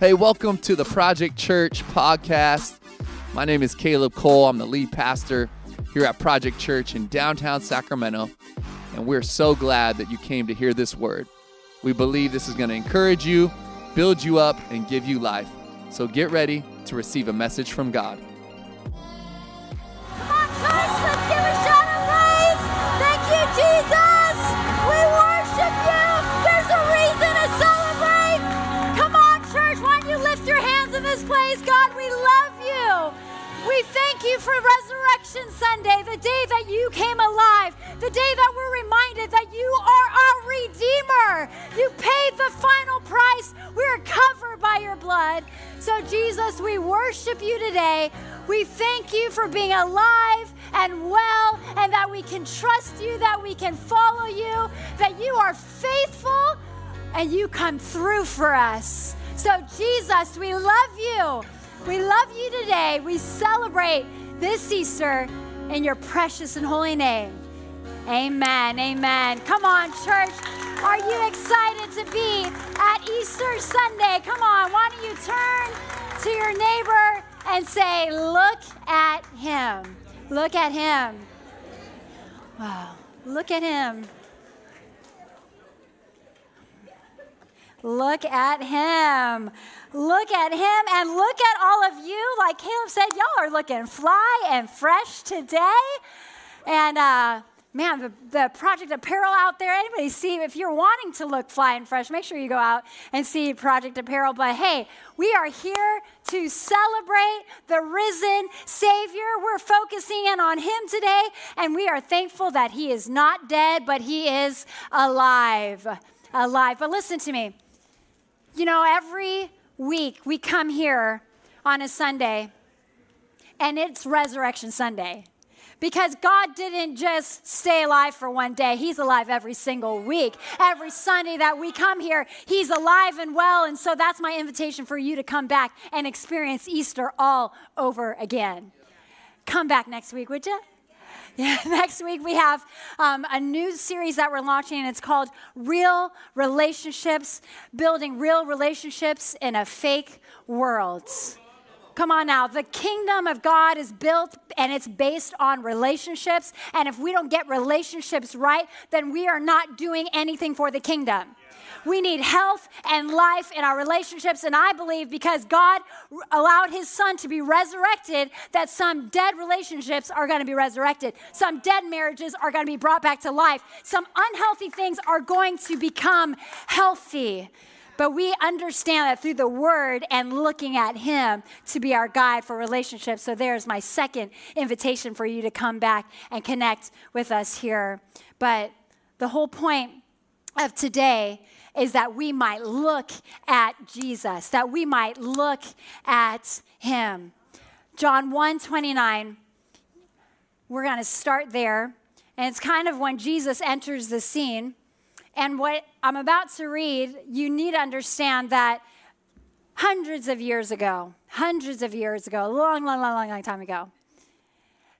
Hey, welcome to the Project Church podcast. My name is Caleb Cole. I'm the lead pastor here at Project Church in downtown Sacramento, and we're so glad that you came to hear this word. We believe this is going to encourage you, build you up, and give you life. So get ready to receive a message from God. You for Resurrection Sunday, the day that you came alive, the day that we're reminded that you are our Redeemer. You paid the final price. We're covered by your blood. So, Jesus, we worship you today. We thank you for being alive and well, and that we can trust you, that we can follow you, that you are faithful and you come through for us. So, Jesus, we love you. We love you today. We celebrate this Easter in your precious and holy name. Amen. Amen. Come on, church. Are you excited to be at Easter Sunday? Come on. Why don't you turn to your neighbor and say, Look at him. Look at him. Wow. Look at him. Look at him. Look at him and look at all of you. Like Caleb said, y'all are looking fly and fresh today. And uh, man, the, the Project Apparel out there, anybody see, if you're wanting to look fly and fresh, make sure you go out and see Project Apparel. But hey, we are here to celebrate the risen Savior. We're focusing in on Him today, and we are thankful that He is not dead, but He is alive. Alive. But listen to me. You know, every week we come here on a Sunday, and it's Resurrection Sunday. Because God didn't just stay alive for one day, He's alive every single week. Every Sunday that we come here, He's alive and well. And so that's my invitation for you to come back and experience Easter all over again. Come back next week, would you? Yeah, next week we have um, a new series that we're launching, and it's called Real Relationships Building Real Relationships in a Fake World. Come on now. The kingdom of God is built and it's based on relationships. And if we don't get relationships right, then we are not doing anything for the kingdom. We need health and life in our relationships. And I believe because God allowed his son to be resurrected, that some dead relationships are going to be resurrected. Some dead marriages are going to be brought back to life. Some unhealthy things are going to become healthy. But we understand that through the word and looking at him to be our guide for relationships. So there's my second invitation for you to come back and connect with us here. But the whole point of today is that we might look at Jesus, that we might look at him. John 1 29, we're going to start there. And it's kind of when Jesus enters the scene. And what I'm about to read, you need to understand that hundreds of years ago, hundreds of years ago, long, long, long, long, long time ago,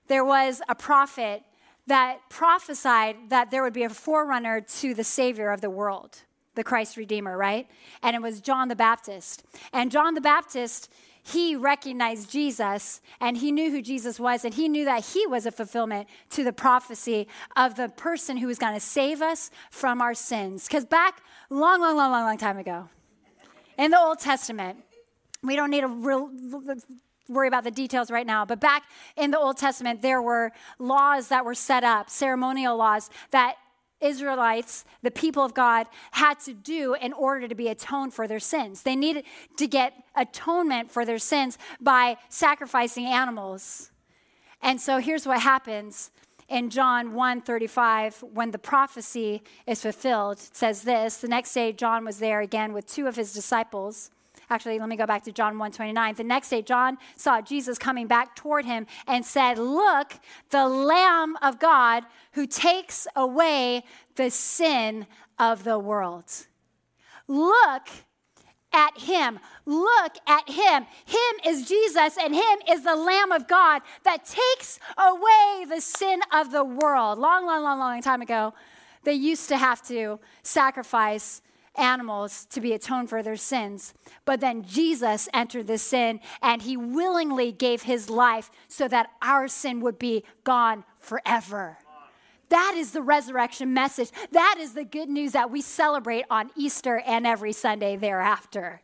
there was a prophet that prophesied that there would be a forerunner to the Savior of the world, the Christ Redeemer, right? And it was John the Baptist. And John the Baptist, he recognized Jesus and he knew who Jesus was, and he knew that he was a fulfillment to the prophecy of the person who was going to save us from our sins. Because back long, long, long, long, long time ago, in the Old Testament, we don't need real worry about the details right now, but back in the Old Testament, there were laws that were set up, ceremonial laws that Israelites, the people of God, had to do in order to be atoned for their sins. They needed to get atonement for their sins by sacrificing animals. And so here's what happens in John 1:35 when the prophecy is fulfilled. It says this, the next day John was there again with two of his disciples. Actually, let me go back to John 129. The next day, John saw Jesus coming back toward him and said, Look, the Lamb of God who takes away the sin of the world. Look at him. Look at him. Him is Jesus, and him is the Lamb of God that takes away the sin of the world. Long, long, long, long time ago, they used to have to sacrifice animals to be atoned for their sins. But then Jesus entered the sin and he willingly gave his life so that our sin would be gone forever. That is the resurrection message. That is the good news that we celebrate on Easter and every Sunday thereafter.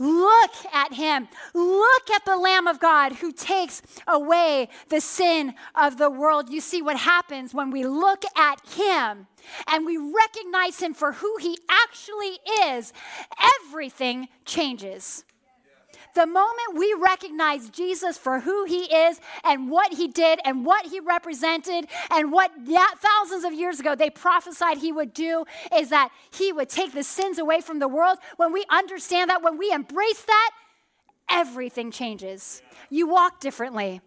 Look at him. Look at the Lamb of God who takes away the sin of the world. You see what happens when we look at him and we recognize him for who he actually is, everything changes. The moment we recognize Jesus for who he is and what he did and what he represented and what that thousands of years ago they prophesied he would do is that he would take the sins away from the world. When we understand that, when we embrace that, everything changes. You walk differently.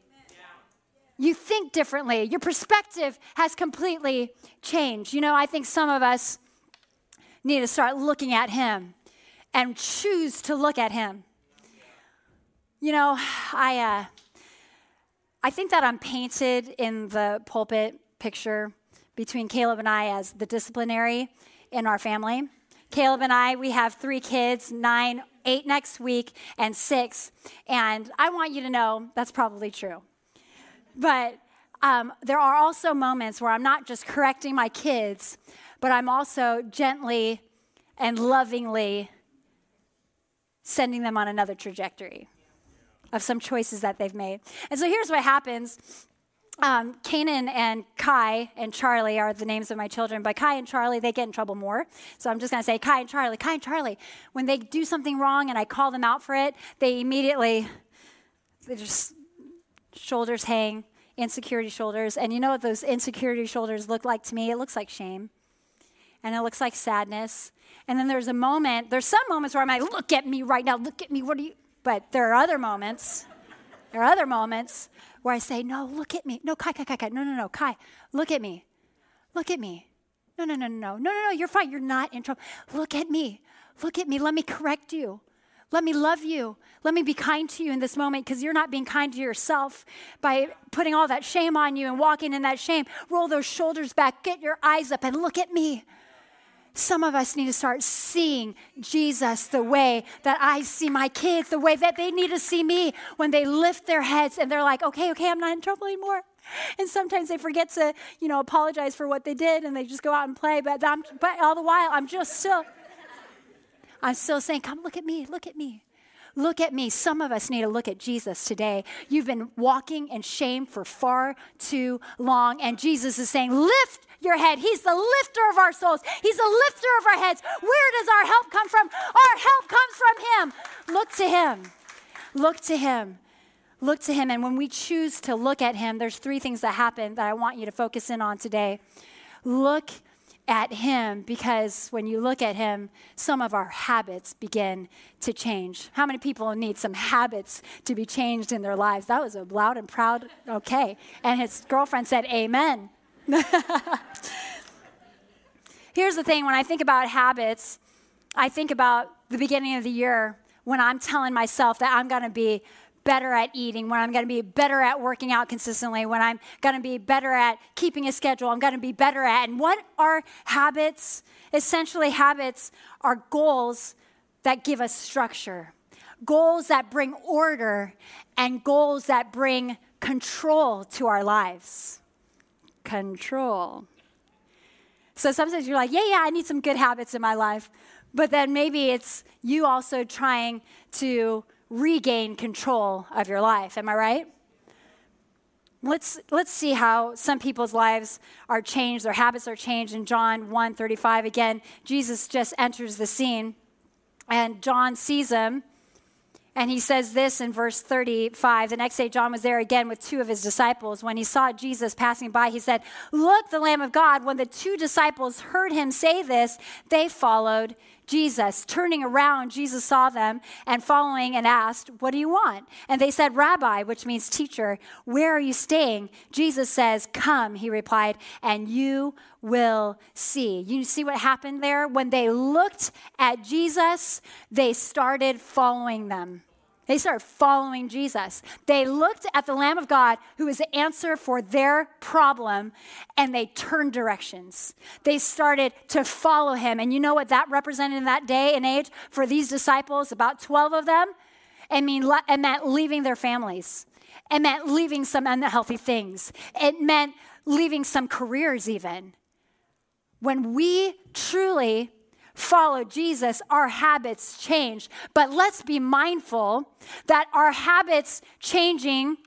You think differently. Your perspective has completely changed. You know, I think some of us need to start looking at him and choose to look at him. You know, I, uh, I think that I'm painted in the pulpit picture between Caleb and I as the disciplinary in our family. Caleb and I, we have three kids, nine, eight next week, and six. And I want you to know that's probably true. But um, there are also moments where I'm not just correcting my kids, but I'm also gently and lovingly sending them on another trajectory of some choices that they've made. And so here's what happens. Um, Canaan and Kai and Charlie are the names of my children, but Kai and Charlie, they get in trouble more. So I'm just going to say Kai and Charlie. Kai and Charlie, when they do something wrong and I call them out for it, they immediately, they just, shoulders hang, insecurity shoulders. And you know what those insecurity shoulders look like to me? It looks like shame. And it looks like sadness. And then there's a moment, there's some moments where I'm like, look at me right now, look at me, what are you, but there are other moments, there are other moments where I say, No, look at me. No, Kai, Kai, Kai, Kai. No, no, no, Kai, look at me. Look at me. No, no, no, no, no, no, no, you're fine. You're not in trouble. Look at me. Look at me. Let me correct you. Let me love you. Let me be kind to you in this moment because you're not being kind to yourself by putting all that shame on you and walking in that shame. Roll those shoulders back, get your eyes up, and look at me. Some of us need to start seeing Jesus the way that I see my kids, the way that they need to see me when they lift their heads and they're like, okay, okay, I'm not in trouble anymore. And sometimes they forget to, you know, apologize for what they did and they just go out and play. But, I'm, but all the while, I'm just still, I'm still saying, come look at me, look at me. Look at me. Some of us need to look at Jesus today. You've been walking in shame for far too long, and Jesus is saying, Lift your head. He's the lifter of our souls, He's the lifter of our heads. Where does our help come from? Our help comes from Him. Look to Him. Look to Him. Look to Him. And when we choose to look at Him, there's three things that happen that I want you to focus in on today. Look at Him because when you look at Him, some of our habits begin to change. How many people need some habits to be changed in their lives? That was a loud and proud okay. And his girlfriend said, Amen. Here's the thing when I think about habits, I think about the beginning of the year when I'm telling myself that I'm going to be better at eating, when I'm going to be better at working out consistently, when I'm going to be better at keeping a schedule, I'm going to be better at. And what are habits? Essentially, habits are goals that give us structure, goals that bring order, and goals that bring control to our lives. Control. So sometimes you're like, yeah, yeah, I need some good habits in my life. But then maybe it's you also trying to regain control of your life. Am I right? Let's, let's see how some people's lives are changed, their habits are changed. In John 1 35, again, Jesus just enters the scene, and John sees him. And he says this in verse 35. The next day, John was there again with two of his disciples. When he saw Jesus passing by, he said, Look, the Lamb of God. When the two disciples heard him say this, they followed Jesus. Turning around, Jesus saw them and following and asked, What do you want? And they said, Rabbi, which means teacher, where are you staying? Jesus says, Come, he replied, and you will see. You see what happened there? When they looked at Jesus, they started following them. They started following Jesus. They looked at the Lamb of God, who was the answer for their problem, and they turned directions. They started to follow him. And you know what that represented in that day and age for these disciples, about 12 of them? I mean, it meant leaving their families. It meant leaving some unhealthy things. It meant leaving some careers, even. When we truly follow Jesus, our habits change. But let's be mindful that our habits changing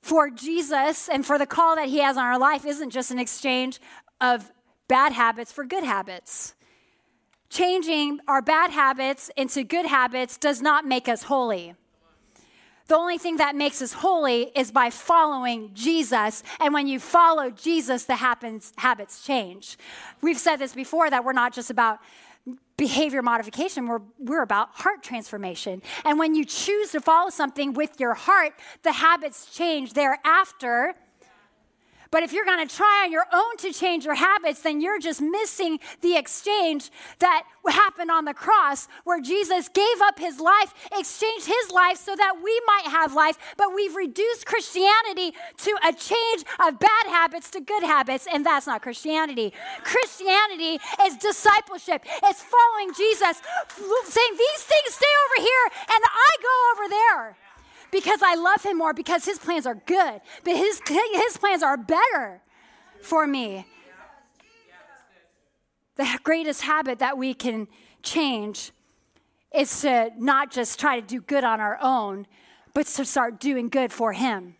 for Jesus and for the call that he has on our life isn't just an exchange of bad habits for good habits. Changing our bad habits into good habits does not make us holy. The only thing that makes us holy is by following Jesus. And when you follow Jesus, the happens, habits change. We've said this before that we're not just about behavior modification, we're, we're about heart transformation. And when you choose to follow something with your heart, the habits change thereafter but if you're going to try on your own to change your habits, then you're just missing the exchange that happened on the cross where Jesus gave up his life, exchanged his life so that we might have life. But we've reduced Christianity to a change of bad habits to good habits, and that's not Christianity. Christianity is discipleship, it's following Jesus, saying, These things stay over here, and I go over there because I love him more, because his plans are good, but his, his plans are better for me. The greatest habit that we can change is to not just try to do good on our own, but to start doing good for him.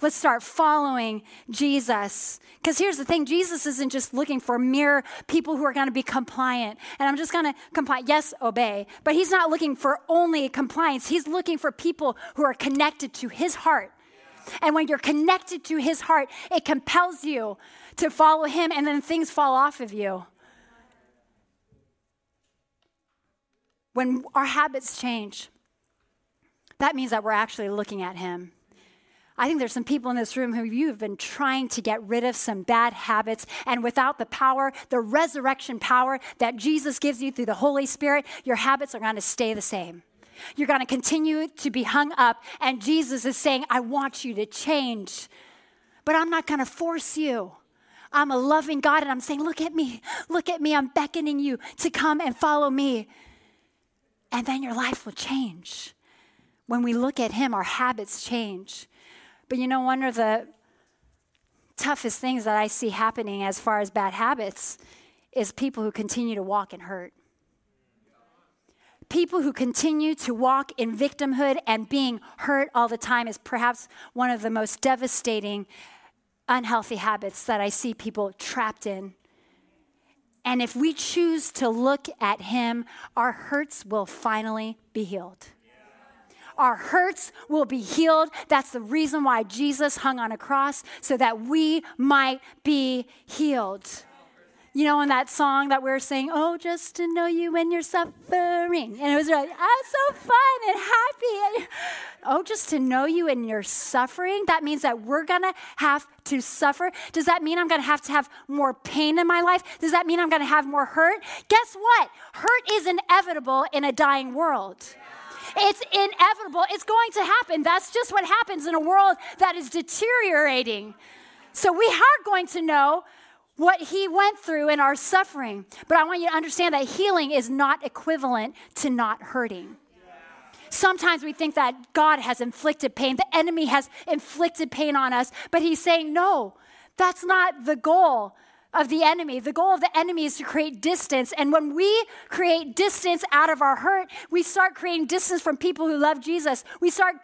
Let's start following Jesus. Because here's the thing Jesus isn't just looking for mere people who are going to be compliant. And I'm just going to comply. Yes, obey. But he's not looking for only compliance, he's looking for people who are connected to his heart. And when you're connected to his heart, it compels you to follow him, and then things fall off of you. When our habits change, that means that we're actually looking at him. I think there's some people in this room who you have been trying to get rid of some bad habits, and without the power, the resurrection power that Jesus gives you through the Holy Spirit, your habits are going to stay the same. You're going to continue to be hung up, and Jesus is saying, I want you to change, but I'm not going to force you. I'm a loving God, and I'm saying, Look at me, look at me. I'm beckoning you to come and follow me. And then your life will change. When we look at Him, our habits change. But you know, one of the toughest things that I see happening as far as bad habits is people who continue to walk in hurt. People who continue to walk in victimhood and being hurt all the time is perhaps one of the most devastating, unhealthy habits that I see people trapped in. And if we choose to look at Him, our hurts will finally be healed our hurts will be healed. That's the reason why Jesus hung on a cross, so that we might be healed. You know, in that song that we are saying, Oh, just to know you when you're suffering. And it was like, ah, I'm so fun and happy. And, oh, just to know you in your suffering. That means that we're going to have to suffer. Does that mean I'm going to have to have more pain in my life? Does that mean I'm going to have more hurt? Guess what? Hurt is inevitable in a dying world. It's inevitable. It's going to happen. That's just what happens in a world that is deteriorating. So we are going to know what he went through in our suffering. But I want you to understand that healing is not equivalent to not hurting. Sometimes we think that God has inflicted pain, the enemy has inflicted pain on us, but he's saying, no, that's not the goal of the enemy. The goal of the enemy is to create distance. And when we create distance out of our hurt, we start creating distance from people who love Jesus. We start,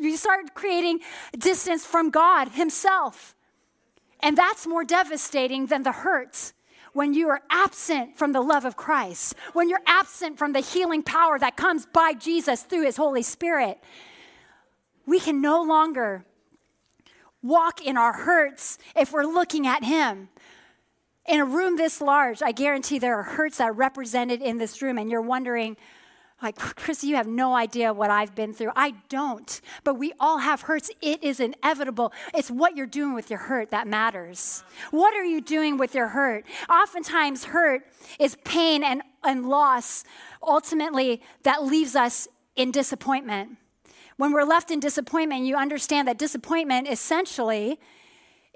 we start creating distance from God Himself. And that's more devastating than the hurt when you are absent from the love of Christ, when you're absent from the healing power that comes by Jesus through His Holy Spirit. We can no longer walk in our hurts if we're looking at Him. In a room this large, I guarantee there are hurts that are represented in this room, and you're wondering, Like, Chrissy, you have no idea what I've been through. I don't. But we all have hurts. It is inevitable. It's what you're doing with your hurt that matters. What are you doing with your hurt? Oftentimes, hurt is pain and, and loss, ultimately, that leaves us in disappointment. When we're left in disappointment, you understand that disappointment essentially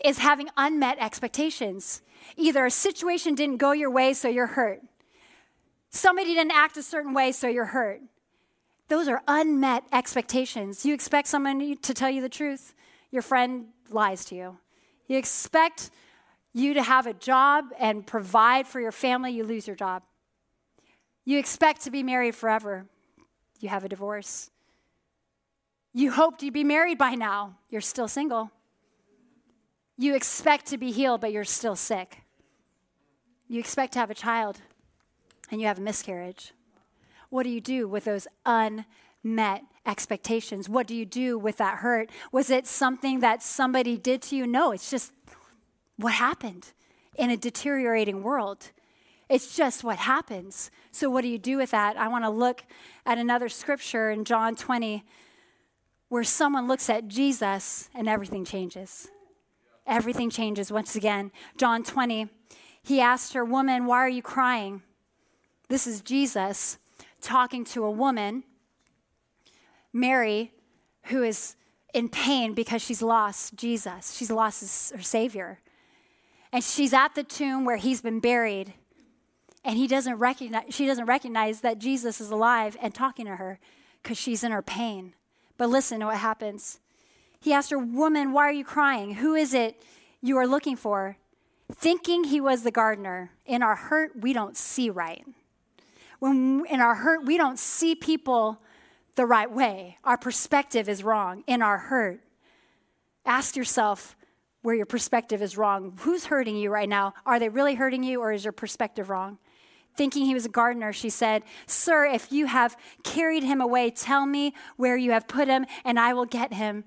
is having unmet expectations. Either a situation didn't go your way, so you're hurt Somebody didn't act a certain way, so you're hurt. Those are unmet expectations. You expect someone to tell you the truth, your friend lies to you. You expect you to have a job and provide for your family, you lose your job. You expect to be married forever, you have a divorce. You hoped you'd be married by now, you're still single. You expect to be healed, but you're still sick. You expect to have a child, and you have a miscarriage? What do you do with those unmet expectations? What do you do with that hurt? Was it something that somebody did to you? No, it's just what happened in a deteriorating world. It's just what happens. So, what do you do with that? I want to look at another scripture in John 20 where someone looks at Jesus and everything changes. Everything changes once again. John 20, he asked her, Woman, why are you crying? This is Jesus talking to a woman, Mary, who is in pain because she's lost Jesus. She's lost her Savior. And she's at the tomb where he's been buried. And he doesn't recognize, she doesn't recognize that Jesus is alive and talking to her because she's in her pain. But listen to what happens. He asked her, Woman, why are you crying? Who is it you are looking for? Thinking he was the gardener. In our hurt, we don't see right when in our hurt, we don't see people the right way. Our perspective is wrong in our hurt. Ask yourself where your perspective is wrong. Who's hurting you right now? Are they really hurting you, or is your perspective wrong? Thinking he was a gardener, she said, Sir, if you have carried him away, tell me where you have put him, and I will get him.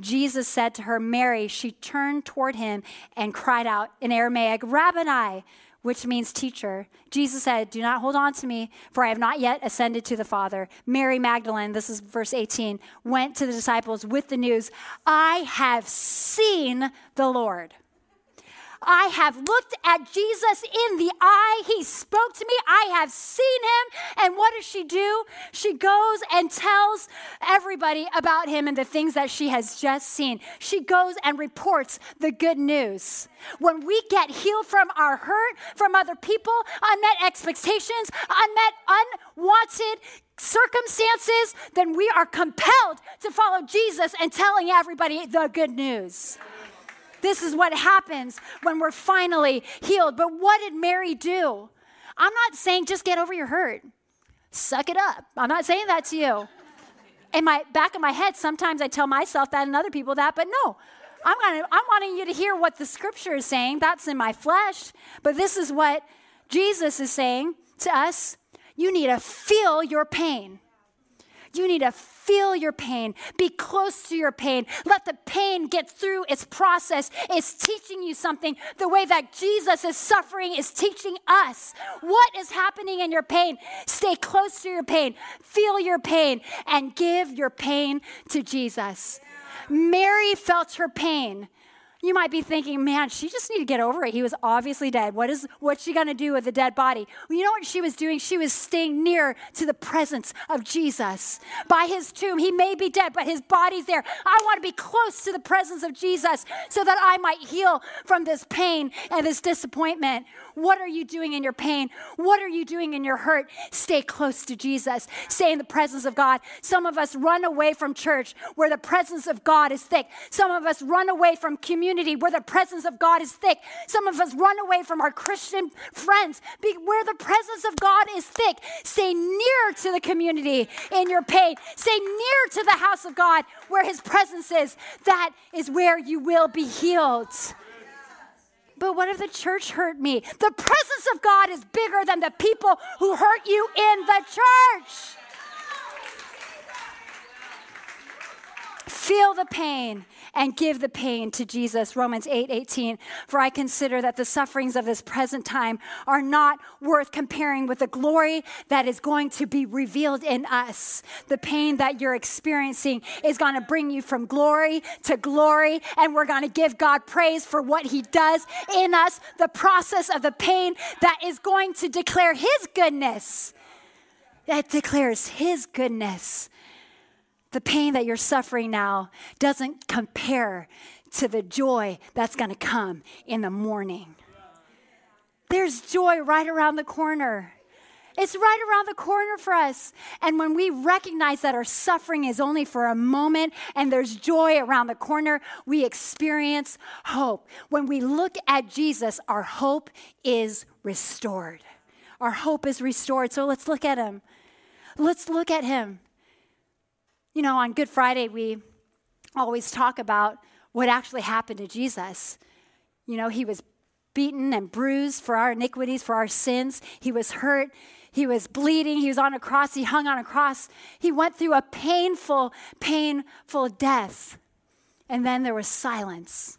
Jesus said to her, Mary. She turned toward him and cried out in Aramaic, Rabboni, which means teacher. Jesus said, Do not hold on to me, for I have not yet ascended to the Father. Mary Magdalene, this is verse 18, went to the disciples with the news I have seen the Lord. I have looked at Jesus in the eye. He spoke to me. I have seen him. And what does she do? She goes and tells everybody about him and the things that she has just seen. She goes and reports the good news. When we get healed from our hurt, from other people, unmet expectations, unmet, unwanted circumstances, then we are compelled to follow Jesus and telling everybody the good news. This is what happens when we're finally healed. But what did Mary do? I'm not saying just get over your hurt. Suck it up. I'm not saying that to you. In my back of my head, sometimes I tell myself that and other people that, but no. I'm, gonna, I'm wanting you to hear what the scripture is saying. That's in my flesh. But this is what Jesus is saying to us. You need to feel your pain. You need to feel your pain. Be close to your pain. Let the pain get through its process. It's teaching you something. The way that Jesus is suffering is teaching us what is happening in your pain. Stay close to your pain. Feel your pain and give your pain to Jesus. Mary felt her pain. You might be thinking, man, she just need to get over it. He was obviously dead. What is what's she gonna do with a dead body? Well, you know what she was doing? She was staying near to the presence of Jesus. By his tomb, he may be dead, but his body's there. I want to be close to the presence of Jesus so that I might heal from this pain and this disappointment. What are you doing in your pain? What are you doing in your hurt? Stay close to Jesus. Stay in the presence of God. Some of us run away from church where the presence of God is thick. Some of us run away from community community where the presence of God is thick. Some of us run away from our Christian friends where the presence of God is thick. Stay near to the community in your pain. Stay near to the house of God where his presence is. That is where you will be healed. But what if the church hurt me? The presence of God is bigger than the people who hurt you in the church. Feel the pain and give the pain to Jesus. Romans 8 18. For I consider that the sufferings of this present time are not worth comparing with the glory that is going to be revealed in us. The pain that you're experiencing is going to bring you from glory to glory, and we're going to give God praise for what He does in us. The process of the pain that is going to declare His goodness. That declares His goodness the pain that you're suffering now doesn't compare to the joy that's going to come in the morning. There's joy right around the corner. It's right around the corner for us. And when we recognize that our suffering is only for a moment and there's joy around the corner, we experience hope. When we look at Jesus, our hope is restored. Our hope is restored. So let's look at him. Let's look at him. You know, on Good Friday, we always talk about what actually happened to Jesus. You know, he was beaten and bruised for our iniquities, for our sins. He was hurt. He was bleeding. He was on a cross. He hung on a cross. He went through a painful, painful death. And then there was silence.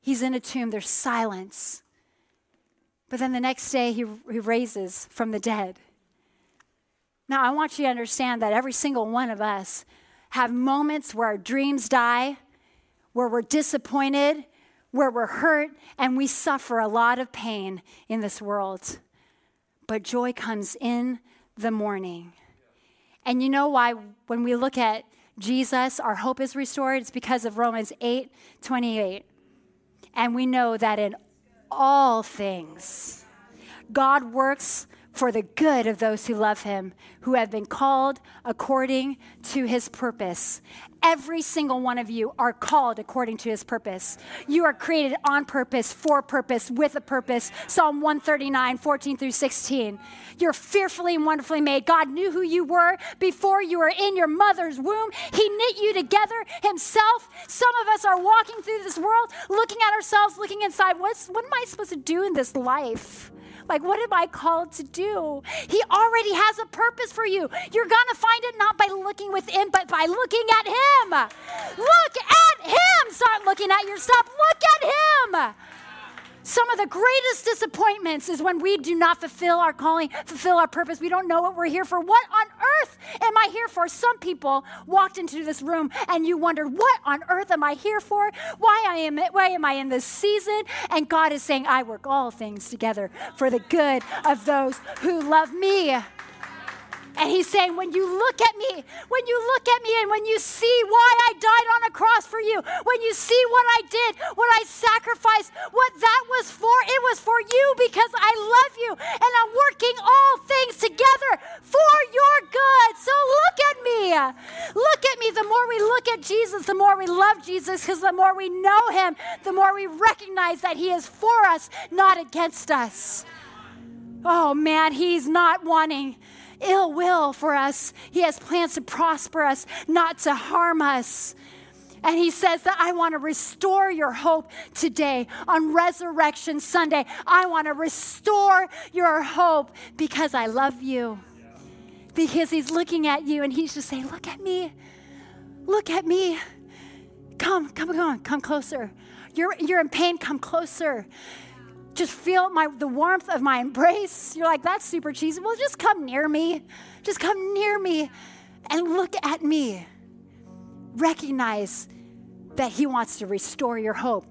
He's in a tomb, there's silence. But then the next day, he, he raises from the dead. Now, I want you to understand that every single one of us have moments where our dreams die, where we're disappointed, where we're hurt, and we suffer a lot of pain in this world. But joy comes in the morning. And you know why, when we look at Jesus, our hope is restored? It's because of Romans 8 28. And we know that in all things, God works for the good of those who love him, who have been called according to his purpose. Every single one of you are called according to his purpose. You are created on purpose, for purpose, with a purpose. Psalm 139, 14 through 16. You're fearfully and wonderfully made. God knew who you were before you were in your mother's womb. He knit you together himself. Some of us are walking through this world, looking at ourselves, looking inside. What's, what am I supposed to do in this life? Like, what am I called to do? He already has a purpose for you. You're going to find it not by looking within, but by looking at Him. Look at Him. Start looking at yourself. Look at Him. Some of the greatest disappointments is when we do not fulfill our calling, fulfill our purpose. We don't know what we're here for. What on earth am I here for? Some people walked into this room and you wondered, what on earth am I here for? Why I am why am I in this season? And God is saying, I work all things together for the good of those who love me. And he's saying, when you look at me, when you look at me and when you see why I died on a cross for you, when you see what I did, what I sacrificed, what that was for, it was for you because I love you and I'm working all things together for your good. So look at me. Look at me. The more we look at Jesus, the more we love Jesus because the more we know him, the more we recognize that he is for us, not against us. Oh man, he's not wanting ill will for us. He has plans to prosper us, not to harm us. And he says that I want to restore your hope today on Resurrection Sunday. I want to restore your hope because I love you. Because he's looking at you and he's just saying, Look at me. Look at me. Come, come, come come closer. You're, you're in pain, come closer just feel my the warmth of my embrace. You're like, that's super cheesy. Well, just come near me. Just come near me and look at me. Recognize that He wants to restore your hope.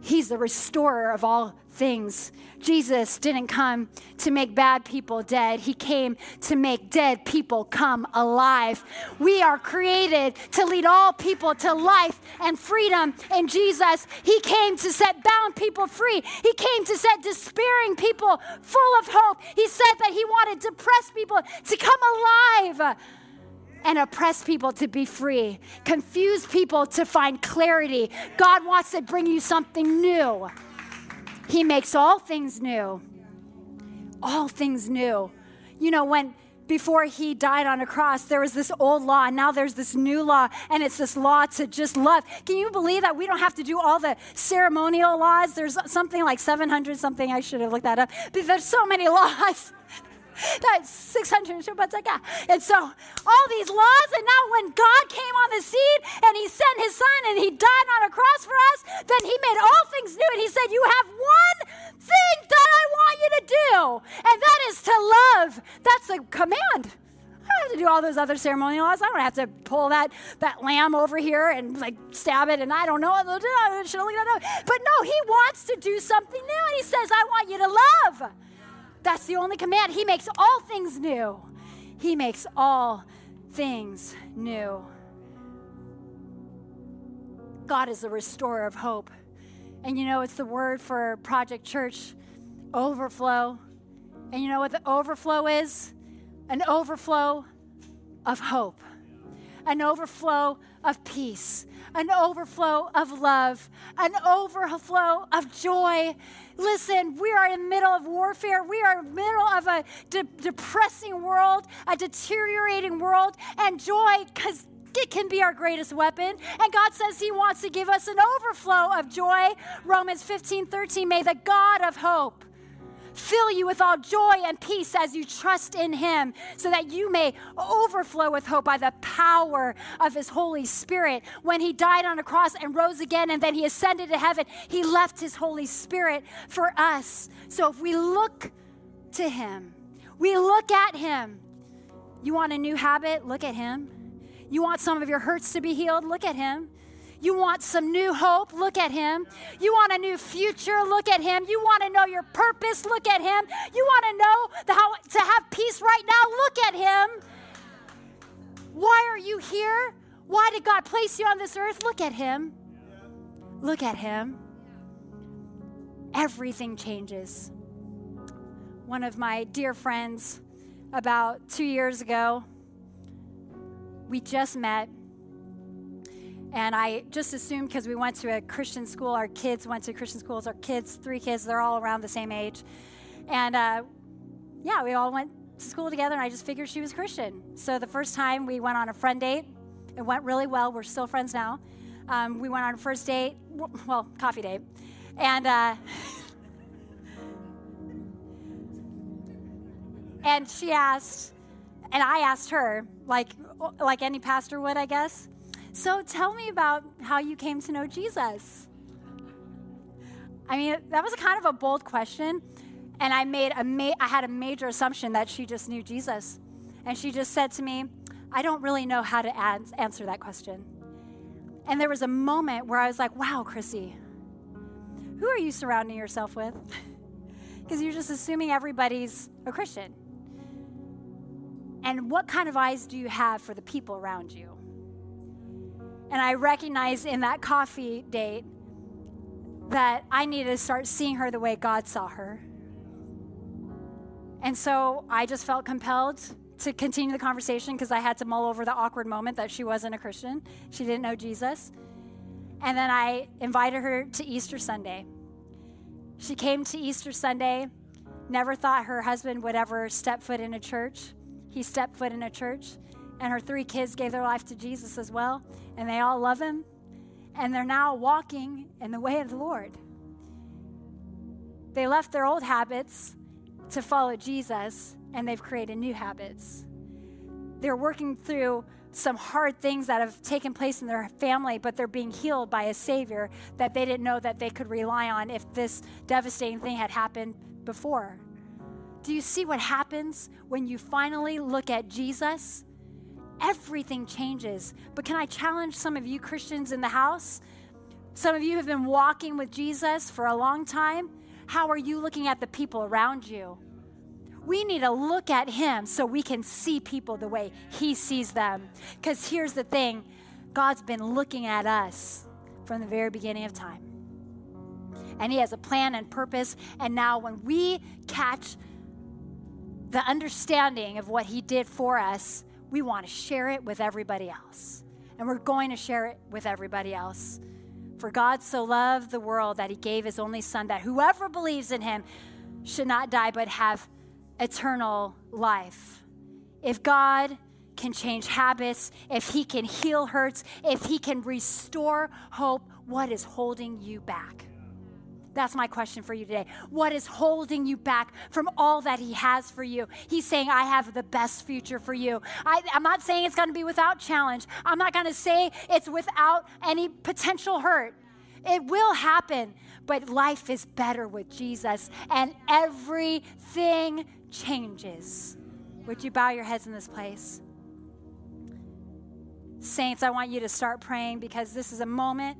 He's the restorer of all things. Jesus didn't come to make bad people dead, He came to make dead people come alive. We are created to lead all people to life and freedom in Jesus. He came to set bound people free, He came to set despairing people full of hope. He said that He wanted depressed people to come alive and oppress people to be free, confuse people to find clarity. God wants to bring you something new. He makes all things new. All things new. You know, when before he died on a cross, there was this old law, and now there's this new law, and it's this law to just love. Can you believe that we don't have to do all the ceremonial laws? There's something like 700 something, I should have looked that up, but there's so many laws. That's 600 And so all these laws, and now when God came on the scene and he sent his son and he died on a cross for us, then he made all things new. And he said, You have one thing that I want you to do, and that is to love. That's a command. I don't have to do all those other ceremonial laws. I don't have to pull that, that lamb over here and like stab it and I don't know. But no, he wants to do something new and he says, I want you to love. That's the only command. He makes all things new. He makes all things new. God is a restorer of hope. And you know, it's the word for Project Church overflow. And you know what the overflow is? an overflow of hope, an overflow of peace, an overflow of love, an overflow of joy. Listen, we are in the middle of warfare. We are in the middle of a de- depressing world, a deteriorating world, and joy, because it can be our greatest weapon. And God says He wants to give us an overflow of joy. Romans 15 13, may the God of hope fill you with all joy and peace as you trust in Him, so that you may overflow with hope by the power of His Holy Spirit. When He died on a cross and rose again, and then He ascended to heaven, He left His Holy Spirit for us. So if we look to Him, we look at Him. You want a new habit? Look at Him. You want some of your hurts to be healed? Look at Him. You want some new hope? Look at him. You want a new future? Look at him. You want to know your purpose? Look at him. You want to know the, how to have peace right now? Look at him. Why are you here? Why did God place you on this earth? Look at him. Look at him. Everything changes. One of my dear friends, about two years ago, we just met and I just assumed because we went to a Christian school, our kids went to Christian schools, our kids, three kids, they're all around the same age. And uh, yeah, we all went to school together, and I just figured she was Christian. So the first time we went on a friend date, it went really well. We're still friends now. Um, we went on a first date, well, coffee date. And, uh, and she asked, and I asked her, like, like any pastor would, I guess. So tell me about how you came to know Jesus. I mean, that was kind of a bold question. And I made a ma- I had a major assumption that she just knew Jesus. And she just said to me, I don't really know how to answer that question. And there was a moment where I was like, wow, Chrissy, who are you surrounding yourself with? Because you're just assuming everybody's a Christian. And what kind of eyes do you have for the people around you? And I recognized in that coffee date that I needed to start seeing her the way God saw her. And so I just felt compelled to continue the conversation because I had to mull over the awkward moment that she wasn't a Christian. She didn't know Jesus. And then I invited her to Easter Sunday. She came to Easter Sunday, never thought her husband would ever step foot in a church. He stepped foot in a church, and her three kids gave their life to Jesus as well and they all love him, and they're now walking in the way of the Lord. They left their old habits to follow Jesus, and they've created new habits. They're working through some hard things that have taken place in their family, but they're being healed by a Savior that they didn't know that they could rely on if this devastating thing had happened before. Do you see what happens when you finally look at Jesus everything changes. But can I challenge some of you Christians in the house? Some of you have been walking with Jesus for a long time. How are you looking at the people around you? We need to look at him so we can see people the way he sees them. Because here's the thing God's been looking at us from the very beginning of time. And he has a plan and purpose. And now, when we catch the understanding of what he did for us, we want to share it with everybody else. And we're going to share it with everybody else. For God so loved the world that he gave his only son, that whoever believes in him should not die but have eternal life. If God can change habits, if he can heal hurts, if he can restore hope, what is holding you back? That's my question for you today. What is holding you back from all that He has for you? He's saying, I have the best future for you. I, am not saying it's going to be without challenge. I'm not going to say it's without any potential hurt. It will happen, but life is better with Jesus, and everything changes. Would you bow your heads in this place? Saints, I want you to start praying because this is a moment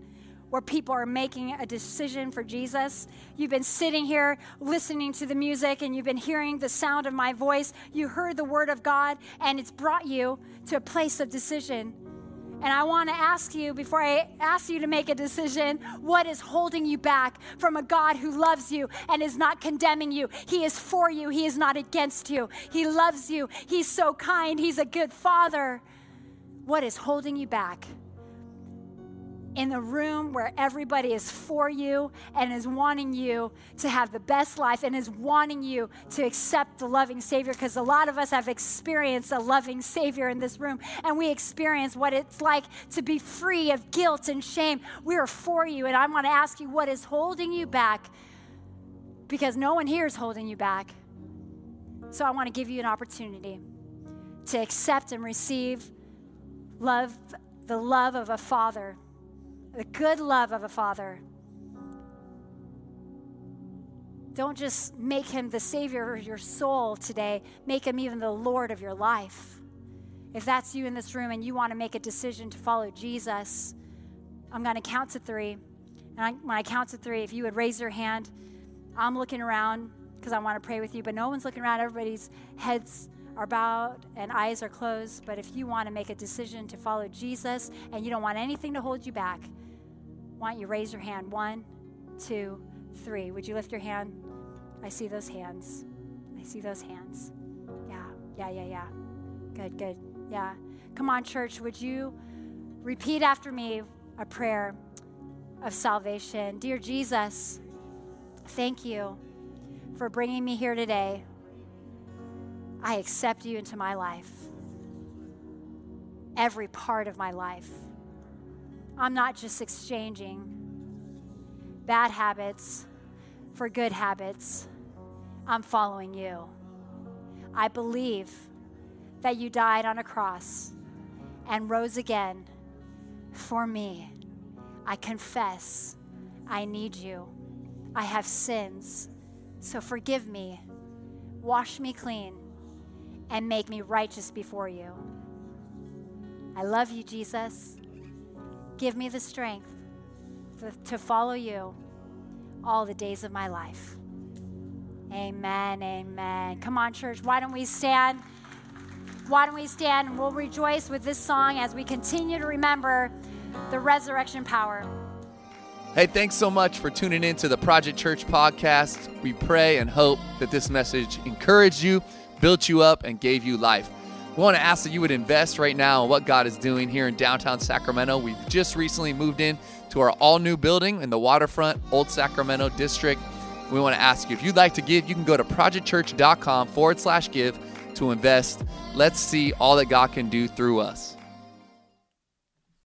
where people are making a decision for Jesus. You've been sitting here listening to the music and you've been hearing the sound of my voice. You heard the word of God and it's brought you to a place of decision. And I want to ask you, before I ask you to make a decision, what is holding you back from a God who loves you and is not condemning you? He is for you, He is not against you. He loves you, He's so kind, He's a good Father. What is holding you back? In the room where everybody is for you and is wanting you to have the best life and is wanting you to accept the loving Savior. Because a lot of us have experienced a loving Savior in this room and we experience what it's like to be free of guilt and shame. We are for you. And I want to ask you what is holding you back because no one here is holding you back. So I want to give you an opportunity to accept and receive love, the love of a father the good love of a father. Don't just make him the savior of your soul today, make him even the Lord of your life. If that's you in this room and you want to make a decision to follow Jesus, I'm going to count to three. And I, when I count to three, if you would raise your hand, I'm looking around because I want to pray with you, but no one's looking around. Everybody's heads are bowed and eyes are closed. But if you want to make a decision to follow Jesus and you don't want anything to hold you back, why don't you raise your hand? One, two, three. Would you lift your hand? I see those hands. I see those hands. Yeah, yeah, yeah, yeah. Good, good. Yeah. Come on, church. Would you repeat after me a prayer of salvation? Dear Jesus, thank you for bringing me here today. I accept you into my life, every part of my life. I'm not just exchanging bad habits for good habits. I'm following you. I believe that you died on a cross and rose again for me. I confess I need you. I have sins, so forgive me, wash me clean, and make me righteous before you. I love you, Jesus. Give me the strength to follow you all the days of my life. Amen. Amen. Come on, church. Why don't we stand? Why don't we stand and we'll rejoice with this song as we continue to remember the resurrection power. Hey, thanks so much for tuning in to the Project Church podcast. We pray and hope that this message encouraged you, built you up, and gave you life. We want to ask that you would invest right now in what God is doing here in downtown Sacramento. We've just recently moved in to our all new building in the waterfront, Old Sacramento district. We want to ask you if you'd like to give, you can go to projectchurch.com forward slash give to invest. Let's see all that God can do through us.